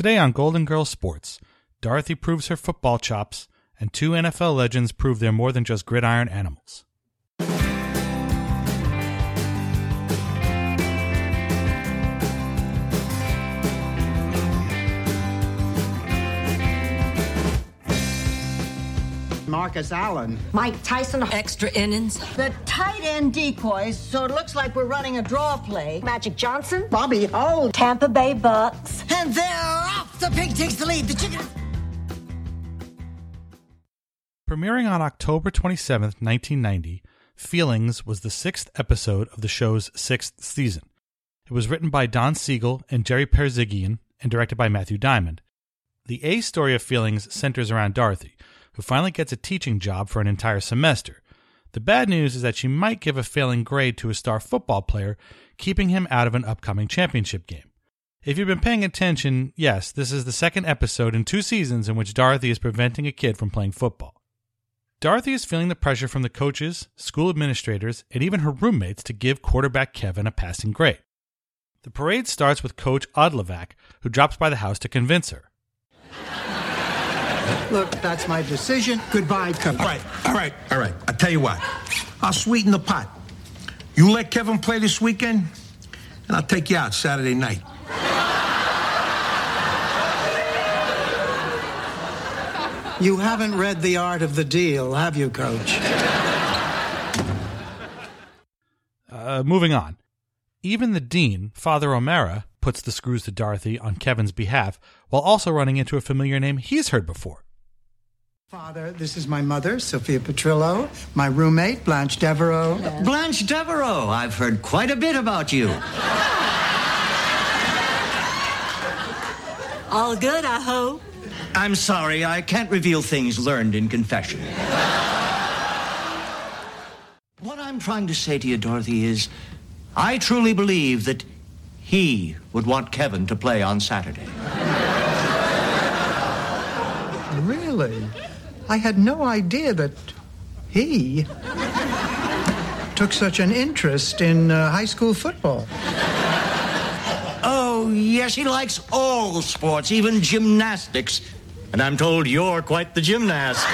Today on Golden Girls Sports, Dorothy proves her football chops, and two NFL legends prove they're more than just gridiron animals. Marcus Allen. Mike Tyson. Extra innings. The tight end decoys, so it looks like we're running a draw play. Magic Johnson. Bobby Holt. Tampa Bay Bucks. And they're off. The pig takes the lead. The chicken. Premiering on October 27th, 1990, Feelings was the sixth episode of the show's sixth season. It was written by Don Siegel and Jerry Perzigian and directed by Matthew Diamond. The A story of Feelings centers around Dorothy, who finally gets a teaching job for an entire semester. The bad news is that she might give a failing grade to a star football player, keeping him out of an upcoming championship game. If you've been paying attention, yes, this is the second episode in two seasons in which Dorothy is preventing a kid from playing football. Dorothy is feeling the pressure from the coaches, school administrators, and even her roommates to give quarterback Kevin a passing grade. The parade starts with Coach Odlovac, who drops by the house to convince her. Look, that's my decision. Goodbye, Coach. All right, all right, all right. I'll tell you what, I'll sweeten the pot. You let Kevin play this weekend, and I'll take you out Saturday night. You haven't read The Art of the Deal, have you, Coach? Uh, moving on. Even the dean, Father O'Mara, puts the screws to Dorothy on Kevin's behalf while also running into a familiar name he's heard before. Father, this is my mother, Sophia Petrillo, my roommate, Blanche Devereaux. Blanche Devereaux, I've heard quite a bit about you. All good, I hope. I'm sorry, I can't reveal things learned in confession. what I'm trying to say to you, Dorothy, is I truly believe that he would want Kevin to play on Saturday. Really? I had no idea that he took such an interest in uh, high school football. Oh, yes, he likes all sports, even gymnastics. And I'm told you're quite the gymnast.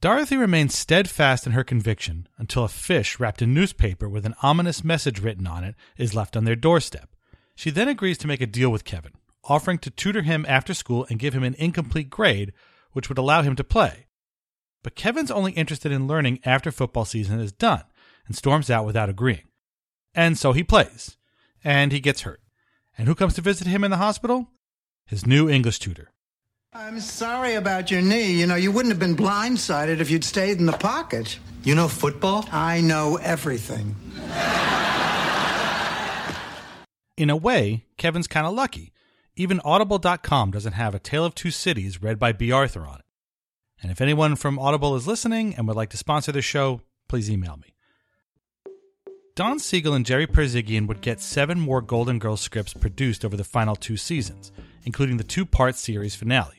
Dorothy remains steadfast in her conviction until a fish wrapped in newspaper with an ominous message written on it is left on their doorstep. She then agrees to make a deal with Kevin, offering to tutor him after school and give him an incomplete grade, which would allow him to play. But Kevin's only interested in learning after football season is done and storms out without agreeing. And so he plays, and he gets hurt. And who comes to visit him in the hospital? His new English tutor. I'm sorry about your knee. You know, you wouldn't have been blindsided if you'd stayed in the pocket. You know football? I know everything. In a way, Kevin's kind of lucky. Even Audible.com doesn't have A Tale of Two Cities read by Bea Arthur on it. And if anyone from Audible is listening and would like to sponsor the show, please email me. Don Siegel and Jerry Perzigian would get seven more Golden Girls scripts produced over the final two seasons, including the two part series finale.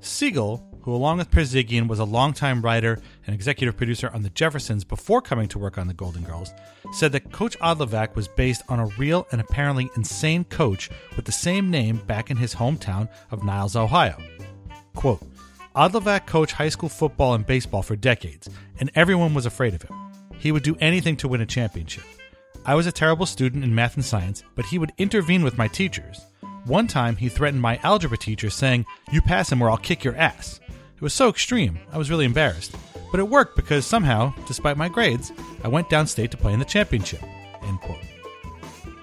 Siegel, who along with Perzigian was a longtime writer and executive producer on The Jeffersons before coming to work on The Golden Girls, said that Coach Odlovac was based on a real and apparently insane coach with the same name back in his hometown of Niles, Ohio. Quote, Odlovac coached high school football and baseball for decades, and everyone was afraid of him. He would do anything to win a championship. I was a terrible student in math and science, but he would intervene with my teachers. One time, he threatened my algebra teacher, saying, You pass him or I'll kick your ass. It was so extreme, I was really embarrassed. But it worked because somehow, despite my grades, I went downstate to play in the championship. End quote.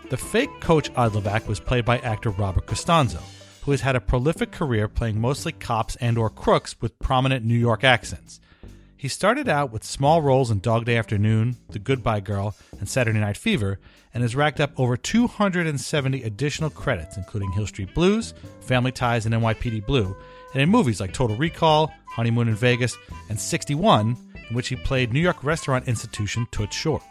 The fake coach Odlovac was played by actor Robert Costanzo, who has had a prolific career playing mostly cops and or crooks with prominent New York accents. He started out with small roles in Dog Day Afternoon, The Goodbye Girl, and Saturday Night Fever, and has racked up over 270 additional credits, including Hill Street Blues, Family Ties, and NYPD Blue, and in movies like Total Recall, Honeymoon in Vegas, and 61, in which he played New York restaurant institution Toots Shor.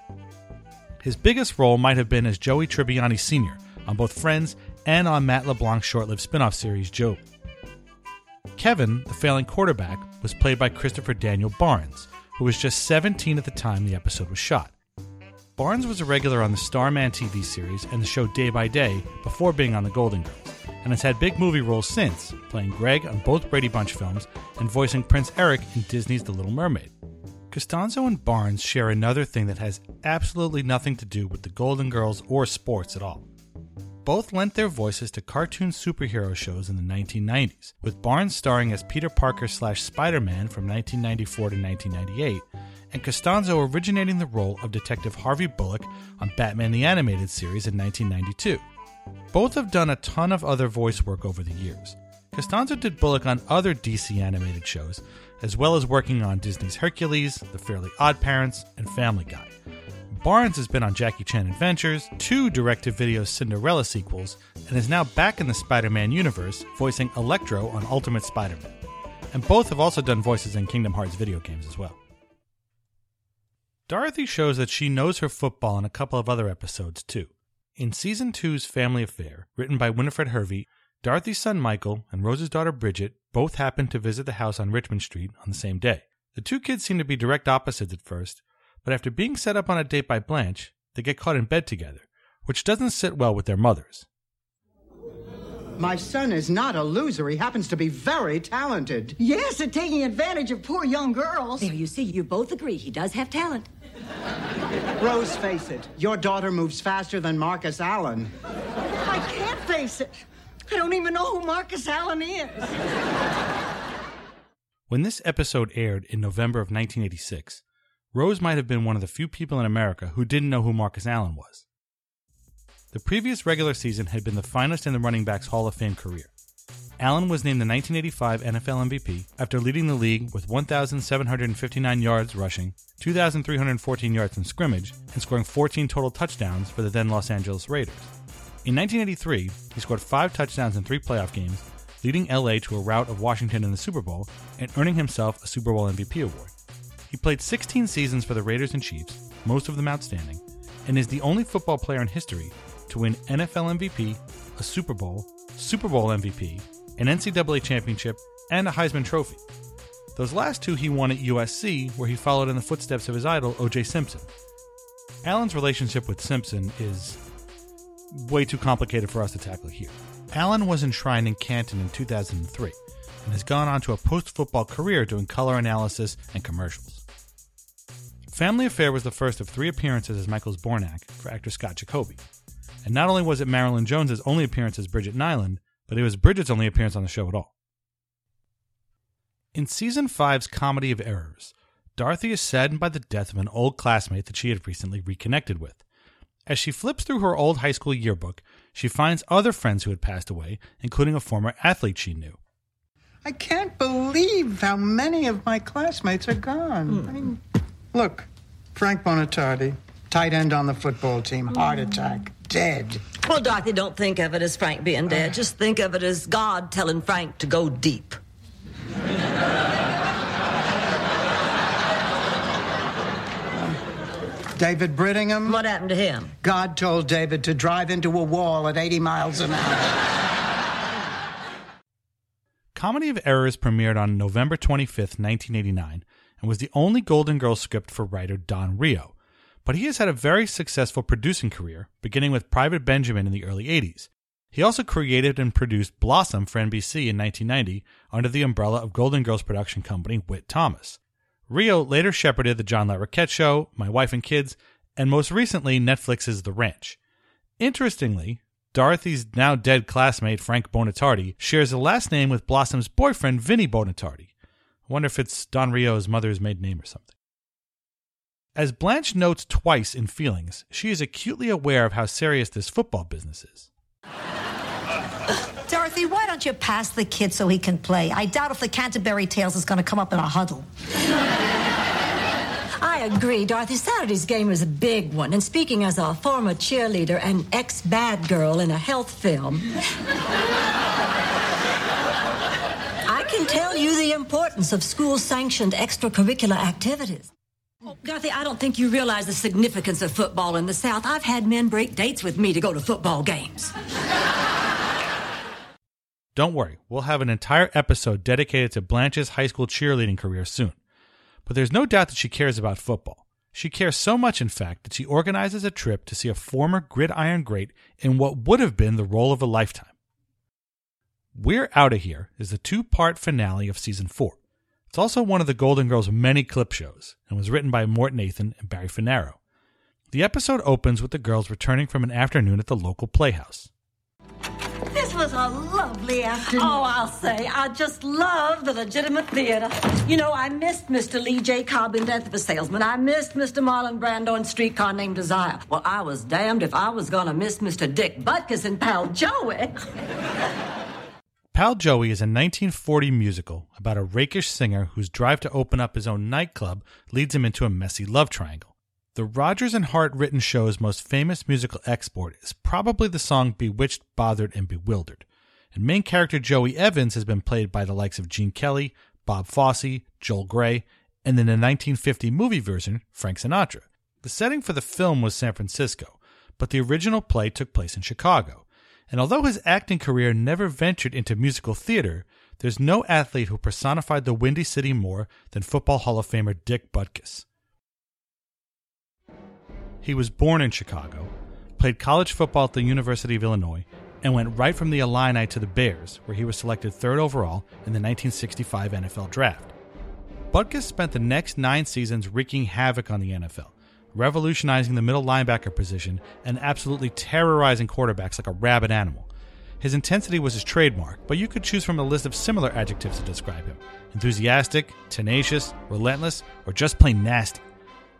His biggest role might have been as Joey Tribbiani Sr. on both Friends and on Matt LeBlanc's short lived spin off series Joey. Kevin, the failing quarterback, was played by Christopher Daniel Barnes, who was just 17 at the time the episode was shot. Barnes was a regular on the Starman TV series and the show Day by Day before being on The Golden Girls, and has had big movie roles since, playing Greg on both Brady Bunch films and voicing Prince Eric in Disney's The Little Mermaid. Costanzo and Barnes share another thing that has absolutely nothing to do with the Golden Girls or sports at all. Both lent their voices to cartoon superhero shows in the 1990s, with Barnes starring as Peter Parker slash Spider Man from 1994 to 1998, and Costanzo originating the role of Detective Harvey Bullock on Batman the Animated Series in 1992. Both have done a ton of other voice work over the years. Costanzo did Bullock on other DC animated shows, as well as working on Disney's Hercules, The Fairly Odd Parents, and Family Guy. Barnes has been on Jackie Chan Adventures, two direct to video Cinderella sequels, and is now back in the Spider Man universe, voicing Electro on Ultimate Spider Man. And both have also done voices in Kingdom Hearts video games as well. Dorothy shows that she knows her football in a couple of other episodes too. In season two's Family Affair, written by Winifred Hervey, Dorothy's son Michael and Rose's daughter Bridget both happened to visit the house on Richmond Street on the same day. The two kids seem to be direct opposites at first, but after being set up on a date by Blanche, they get caught in bed together, which doesn't sit well with their mothers. My son is not a loser. He happens to be very talented. Yes, and taking advantage of poor young girls. There, you see, you both agree he does have talent. Rose, face it, your daughter moves faster than Marcus Allen. I can't face it. I don't even know who Marcus Allen is. When this episode aired in November of 1986, Rose might have been one of the few people in America who didn't know who Marcus Allen was. The previous regular season had been the finest in the running back's Hall of Fame career. Allen was named the 1985 NFL MVP after leading the league with 1,759 yards rushing, 2,314 yards in scrimmage, and scoring 14 total touchdowns for the then Los Angeles Raiders. In 1983, he scored five touchdowns in three playoff games, leading LA to a rout of Washington in the Super Bowl and earning himself a Super Bowl MVP award. He played 16 seasons for the Raiders and Chiefs, most of them outstanding, and is the only football player in history to win NFL MVP, a Super Bowl, Super Bowl MVP, an NCAA championship, and a Heisman Trophy. Those last two he won at USC, where he followed in the footsteps of his idol, O.J. Simpson. Allen's relationship with Simpson is way too complicated for us to tackle here. Allen was enshrined in Canton in 2003 and has gone on to a post football career doing color analysis and commercials. Family Affair was the first of three appearances as Michael Zbornak for actor Scott Jacoby. And not only was it Marilyn Jones's only appearance as Bridget Nylund, but it was Bridget's only appearance on the show at all. In season 5's Comedy of Errors, Dorothy is saddened by the death of an old classmate that she had recently reconnected with. As she flips through her old high school yearbook, she finds other friends who had passed away, including a former athlete she knew. I can't believe how many of my classmates are gone. Hmm. I mean, look, Frank Bonatardi, tight end on the football team, heart hmm. attack, dead. Well, Dorothy, don't think of it as Frank being dead. Uh. Just think of it as God telling Frank to go deep. David Brittingham, What happened to him? God told David to drive into a wall at 80 miles an hour. Comedy of Errors premiered on November 25th, 1989, and was the only Golden Girls script for writer Don Reo. But he has had a very successful producing career, beginning with Private Benjamin in the early 80s. He also created and produced Blossom for NBC in 1990 under the umbrella of Golden Girls production company Witt Thomas. Reo later shepherded The John Larroquette Show, My Wife and Kids, and most recently Netflix's The Ranch. Interestingly, Dorothy's now dead classmate Frank Bonatardi shares a last name with Blossom's boyfriend Vinnie Bonatardi. I wonder if it's Don Reo's mother's maiden name or something. As Blanche notes twice in Feelings, she is acutely aware of how serious this football business is. Dorothy, why don't you pass the kid so he can play? I doubt if the Canterbury Tales is going to come up in a huddle. I agree, Dorothy. Saturday's game was a big one. And speaking as a former cheerleader and ex bad girl in a health film, I can tell you the importance of school sanctioned extracurricular activities. Oh, Dorothy, I don't think you realize the significance of football in the South. I've had men break dates with me to go to football games. Don't worry, we'll have an entire episode dedicated to Blanche's high school cheerleading career soon. But there's no doubt that she cares about football. She cares so much, in fact, that she organizes a trip to see a former gridiron great in what would have been the role of a lifetime. We're Out of Here is the two part finale of season four. It's also one of the Golden Girls' many clip shows and was written by Mort Nathan and Barry Fanaro. The episode opens with the girls returning from an afternoon at the local playhouse. This was a lovely afternoon. Oh, I'll say, I just love the legitimate theater. You know, I missed Mr. Lee J. Cobb in Death of a Salesman. I missed Mr. Marlon Brando in Streetcar Named Desire. Well, I was damned if I was gonna miss Mr. Dick Butkus and Pal Joey. Pal Joey is a 1940 musical about a rakish singer whose drive to open up his own nightclub leads him into a messy love triangle. The Rodgers and Hart written show's most famous musical export is probably the song Bewitched, Bothered, and Bewildered. And main character Joey Evans has been played by the likes of Gene Kelly, Bob Fosse, Joel Grey, and in the 1950 movie version, Frank Sinatra. The setting for the film was San Francisco, but the original play took place in Chicago. And although his acting career never ventured into musical theater, there's no athlete who personified the Windy City more than Football Hall of Famer Dick Butkus. He was born in Chicago, played college football at the University of Illinois, and went right from the Illini to the Bears, where he was selected third overall in the 1965 NFL Draft. Butkus spent the next nine seasons wreaking havoc on the NFL, revolutionizing the middle linebacker position and absolutely terrorizing quarterbacks like a rabid animal. His intensity was his trademark, but you could choose from a list of similar adjectives to describe him enthusiastic, tenacious, relentless, or just plain nasty.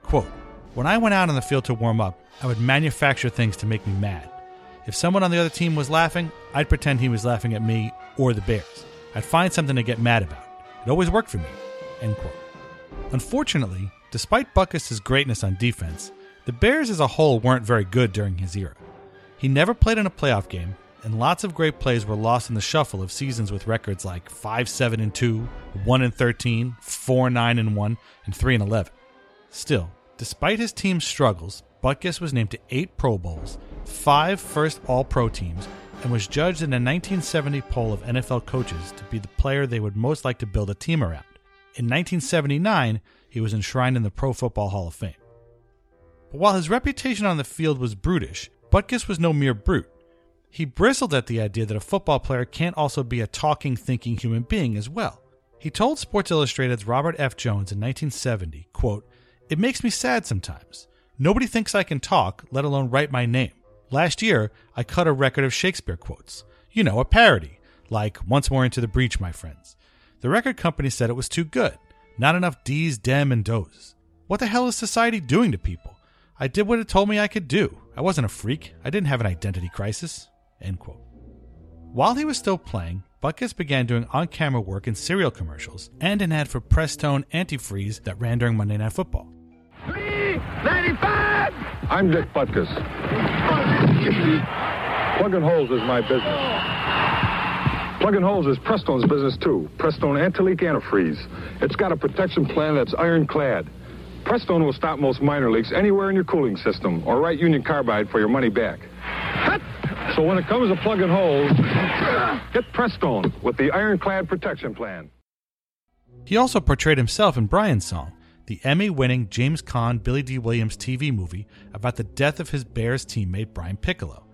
Quote, when I went out on the field to warm up, I would manufacture things to make me mad. If someone on the other team was laughing, I'd pretend he was laughing at me or the Bears. I'd find something to get mad about. It always worked for me. End quote. Unfortunately, despite Butkus' greatness on defense, the Bears as a whole weren't very good during his era. He never played in a playoff game, and lots of great plays were lost in the shuffle of seasons with records like 5 7 and 2, 1 and 13, 4 9 and 1, and 3 and 11. Still, Despite his team's struggles, Butkus was named to eight Pro Bowls, five first All Pro teams, and was judged in a 1970 poll of NFL coaches to be the player they would most like to build a team around. In 1979, he was enshrined in the Pro Football Hall of Fame. But while his reputation on the field was brutish, Butkus was no mere brute. He bristled at the idea that a football player can't also be a talking, thinking human being as well. He told Sports Illustrated's Robert F. Jones in 1970, quote, it makes me sad sometimes. Nobody thinks I can talk, let alone write my name. Last year, I cut a record of Shakespeare quotes. You know, a parody, like Once More Into the Breach, my friends. The record company said it was too good. Not enough D's, dem, and does. What the hell is society doing to people? I did what it told me I could do. I wasn't a freak. I didn't have an identity crisis. End quote. While he was still playing, Butkus began doing on camera work in cereal commercials and an ad for Prestone antifreeze that ran during Monday Night Football. 95! I'm Dick Butkus. Plugging holes is my business. Plugging holes is Prestone's business too. Prestone anti-leak antifreeze. It's got a protection plan that's ironclad. Prestone will stop most minor leaks anywhere in your cooling system or write Union Carbide for your money back. So when it comes to plugging holes, get Prestone with the ironclad protection plan. He also portrayed himself in Brian's Song, the Emmy winning James Caan Billy Dee Williams TV movie about the death of his Bears teammate Brian Piccolo.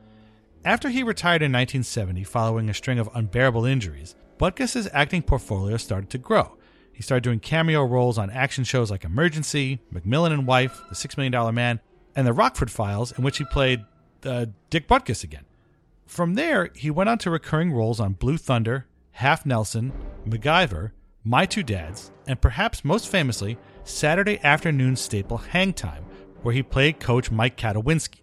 After he retired in 1970 following a string of unbearable injuries, Butkus' acting portfolio started to grow. He started doing cameo roles on action shows like Emergency, McMillan and Wife, The Six Million Dollar Man, and The Rockford Files, in which he played uh, Dick Butkus again. From there, he went on to recurring roles on Blue Thunder, Half Nelson, MacGyver, My Two Dads, and perhaps most famously, Saturday afternoon staple Hang Time, where he played coach Mike Katowinski.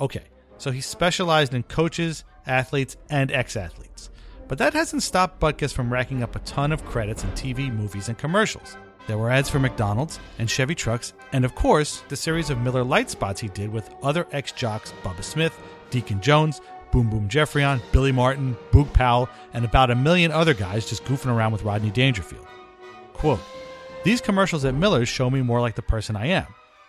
Okay, so he specialized in coaches, athletes, and ex athletes. But that hasn't stopped Butkus from racking up a ton of credits in TV, movies, and commercials. There were ads for McDonald's and Chevy trucks, and of course, the series of Miller Lite spots he did with other ex jocks Bubba Smith, Deacon Jones, Boom Boom Geoffrion, Billy Martin, Boog Powell, and about a million other guys just goofing around with Rodney Dangerfield. Quote, these commercials at Miller's show me more like the person I am.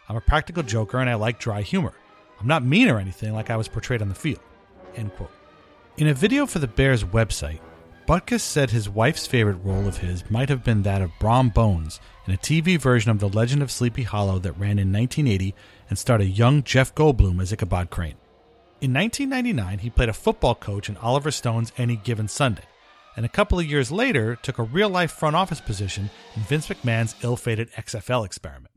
I'm a practical joker and I like dry humor. I'm not mean or anything like I was portrayed on the field. End quote. In a video for the Bears website, Butkus said his wife's favorite role of his might have been that of Brom Bones in a TV version of The Legend of Sleepy Hollow that ran in 1980 and starred a young Jeff Goldblum as Ichabod Crane. In 1999, he played a football coach in Oliver Stone's Any Given Sunday, and a couple of years later took a real life front office position in Vince McMahon's ill fated XFL experiment.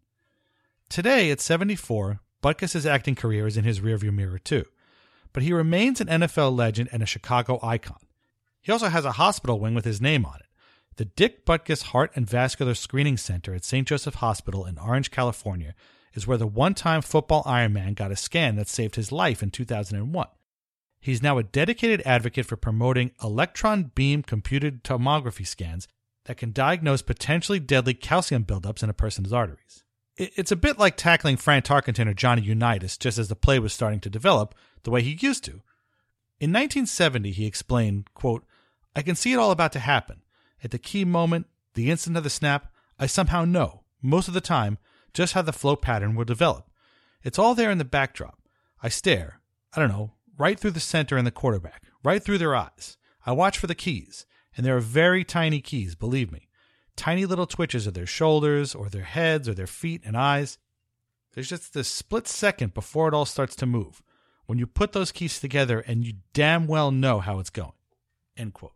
Today, at 74, Butkus' acting career is in his rearview mirror too, but he remains an NFL legend and a Chicago icon. He also has a hospital wing with his name on it. The Dick Butkus Heart and Vascular Screening Center at St. Joseph Hospital in Orange, California, is where the one time football Ironman got a scan that saved his life in 2001. He's now a dedicated advocate for promoting electron beam computed tomography scans that can diagnose potentially deadly calcium buildups in a person's arteries. It's a bit like tackling Fran Tarkenton or Johnny Unitas just as the play was starting to develop the way he used to. In 1970, he explained, quote, I can see it all about to happen. At the key moment, the instant of the snap, I somehow know, most of the time, just how the flow pattern will develop. It's all there in the backdrop. I stare, I don't know, right through the center and the quarterback, right through their eyes. I watch for the keys, and there are very tiny keys, believe me tiny little twitches of their shoulders or their heads or their feet and eyes. There's just this split second before it all starts to move when you put those keys together and you damn well know how it's going. End quote.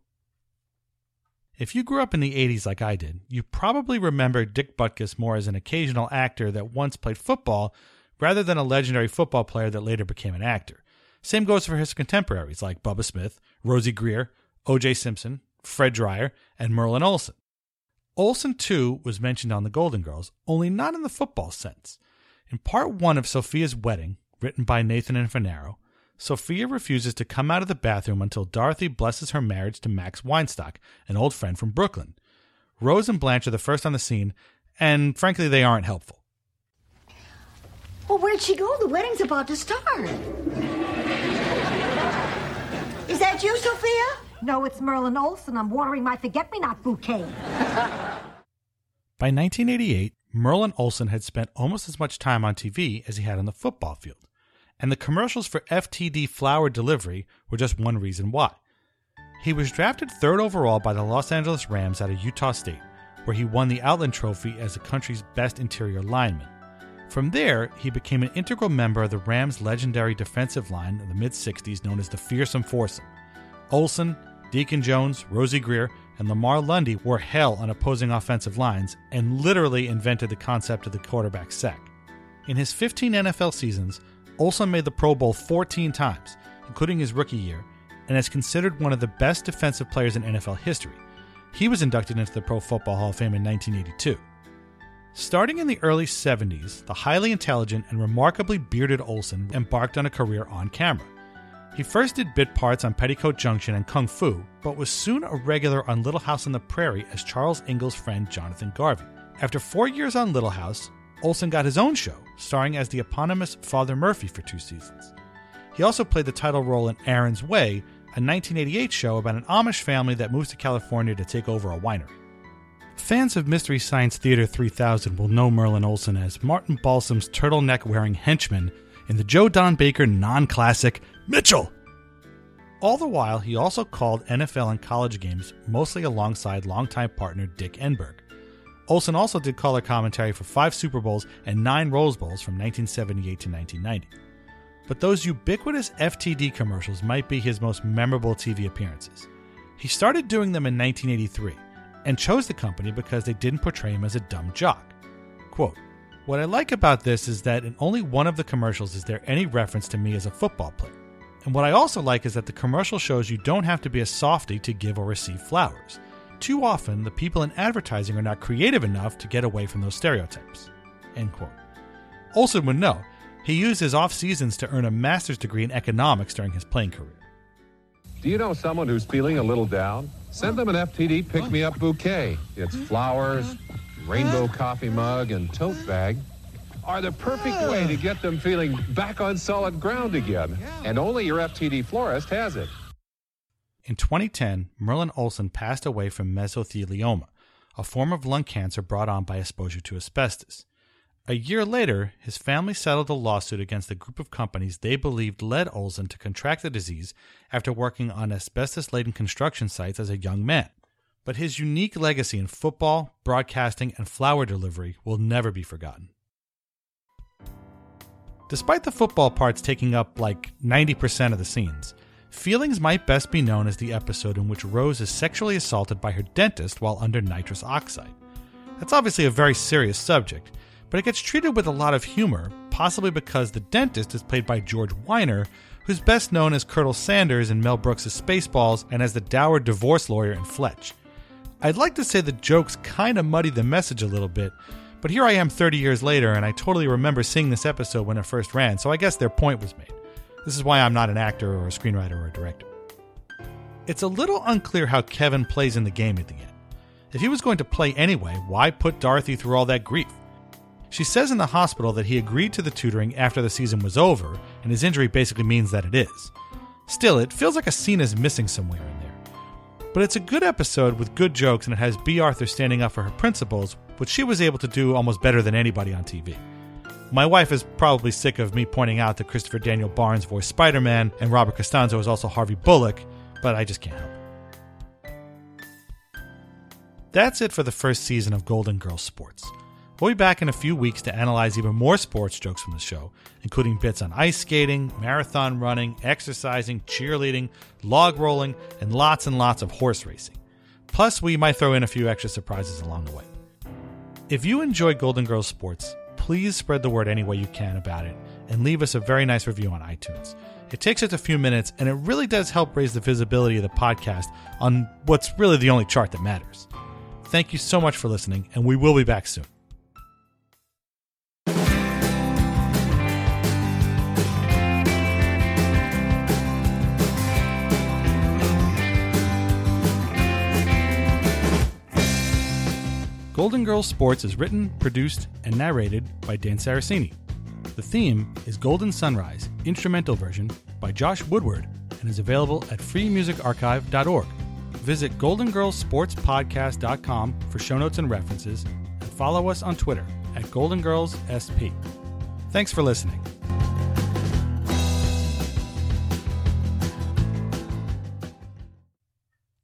If you grew up in the 80s like I did, you probably remember Dick Butkus more as an occasional actor that once played football rather than a legendary football player that later became an actor. Same goes for his contemporaries like Bubba Smith, Rosie Grier, O.J. Simpson, Fred Dryer, and Merlin Olsen. Olsen, too, was mentioned on The Golden Girls, only not in the football sense. In part one of Sophia's Wedding, written by Nathan and Infanero, Sophia refuses to come out of the bathroom until Dorothy blesses her marriage to Max Weinstock, an old friend from Brooklyn. Rose and Blanche are the first on the scene, and frankly, they aren't helpful. Well, where'd she go? The wedding's about to start. Is that you, Sophia? No, it's Merlin Olsen. I'm watering my forget me not bouquet. By 1988, Merlin Olsen had spent almost as much time on TV as he had on the football field, and the commercials for FTD flower delivery were just one reason why. He was drafted third overall by the Los Angeles Rams out of Utah State, where he won the Outland Trophy as the country's best interior lineman. From there, he became an integral member of the Rams' legendary defensive line of the mid 60s known as the Fearsome Foursome. Olsen, Deacon Jones, Rosie Grier, and Lamar Lundy were hell on opposing offensive lines and literally invented the concept of the quarterback sack. In his 15 NFL seasons, Olsen made the Pro Bowl 14 times, including his rookie year, and is considered one of the best defensive players in NFL history. He was inducted into the Pro Football Hall of Fame in 1982. Starting in the early 70s, the highly intelligent and remarkably bearded Olsen embarked on a career on camera. He first did bit parts on Petticoat Junction and Kung Fu, but was soon a regular on Little House on the Prairie as Charles Ingalls' friend Jonathan Garvey. After four years on Little House, Olsen got his own show, starring as the eponymous Father Murphy for two seasons. He also played the title role in Aaron's Way, a 1988 show about an Amish family that moves to California to take over a winery. Fans of Mystery Science Theater 3000 will know Merlin Olsen as Martin Balsam's turtleneck wearing henchman in the Joe Don Baker non classic Mitchell! All the while, he also called NFL and college games mostly alongside longtime partner Dick Enberg. Olsen also did color commentary for five Super Bowls and nine Rose Bowls from 1978 to 1990. But those ubiquitous FTD commercials might be his most memorable TV appearances. He started doing them in 1983 and chose the company because they didn't portray him as a dumb jock. Quote, What I like about this is that in only one of the commercials is there any reference to me as a football player. And what I also like is that the commercial shows you don't have to be a softy to give or receive flowers. Too often, the people in advertising are not creative enough to get away from those stereotypes. End quote. Olsen would know. He used his off seasons to earn a master's degree in economics during his playing career. Do you know someone who's feeling a little down? Send them an FTD Pick Me Up bouquet. It's flowers, rainbow coffee mug, and tote bag are the perfect way to get them feeling back on solid ground again. And only your FTD florist has it. In 2010, Merlin Olsen passed away from mesothelioma, a form of lung cancer brought on by exposure to asbestos. A year later, his family settled a lawsuit against a group of companies they believed led Olsen to contract the disease after working on asbestos laden construction sites as a young man. But his unique legacy in football, broadcasting, and flower delivery will never be forgotten. Despite the football parts taking up like 90% of the scenes, Feelings might best be known as the episode in which Rose is sexually assaulted by her dentist while under nitrous oxide. That's obviously a very serious subject, but it gets treated with a lot of humor, possibly because the dentist is played by George Wyner, who's best known as Colonel Sanders in Mel Brooks' Spaceballs and as the dour divorce lawyer in Fletch. I'd like to say the jokes kind of muddy the message a little bit, but here I am 30 years later, and I totally remember seeing this episode when it first ran, so I guess their point was made. This is why I'm not an actor or a screenwriter or a director. It's a little unclear how Kevin plays in the game at the end. If he was going to play anyway, why put Dorothy through all that grief? She says in the hospital that he agreed to the tutoring after the season was over, and his injury basically means that it is. Still, it feels like a scene is missing somewhere in there. But it's a good episode with good jokes, and it has Bea Arthur standing up for her principles, which she was able to do almost better than anybody on TV. My wife is probably sick of me pointing out that Christopher Daniel Barnes voiced Spider Man and Robert Costanzo is also Harvey Bullock, but I just can't help it. That's it for the first season of Golden Girls Sports. We'll be back in a few weeks to analyze even more sports jokes from the show, including bits on ice skating, marathon running, exercising, cheerleading, log rolling, and lots and lots of horse racing. Plus, we might throw in a few extra surprises along the way. If you enjoy Golden Girls Sports, please spread the word any way you can about it and leave us a very nice review on iTunes. It takes just a few minutes and it really does help raise the visibility of the podcast on what's really the only chart that matters. Thank you so much for listening, and we will be back soon. Golden Girls Sports is written, produced, and narrated by Dan Saracini. The theme is Golden Sunrise, instrumental version by Josh Woodward, and is available at freemusicarchive.org. Visit goldengirlsportspodcast.com for show notes and references, and follow us on Twitter at Golden Girls SP. Thanks for listening.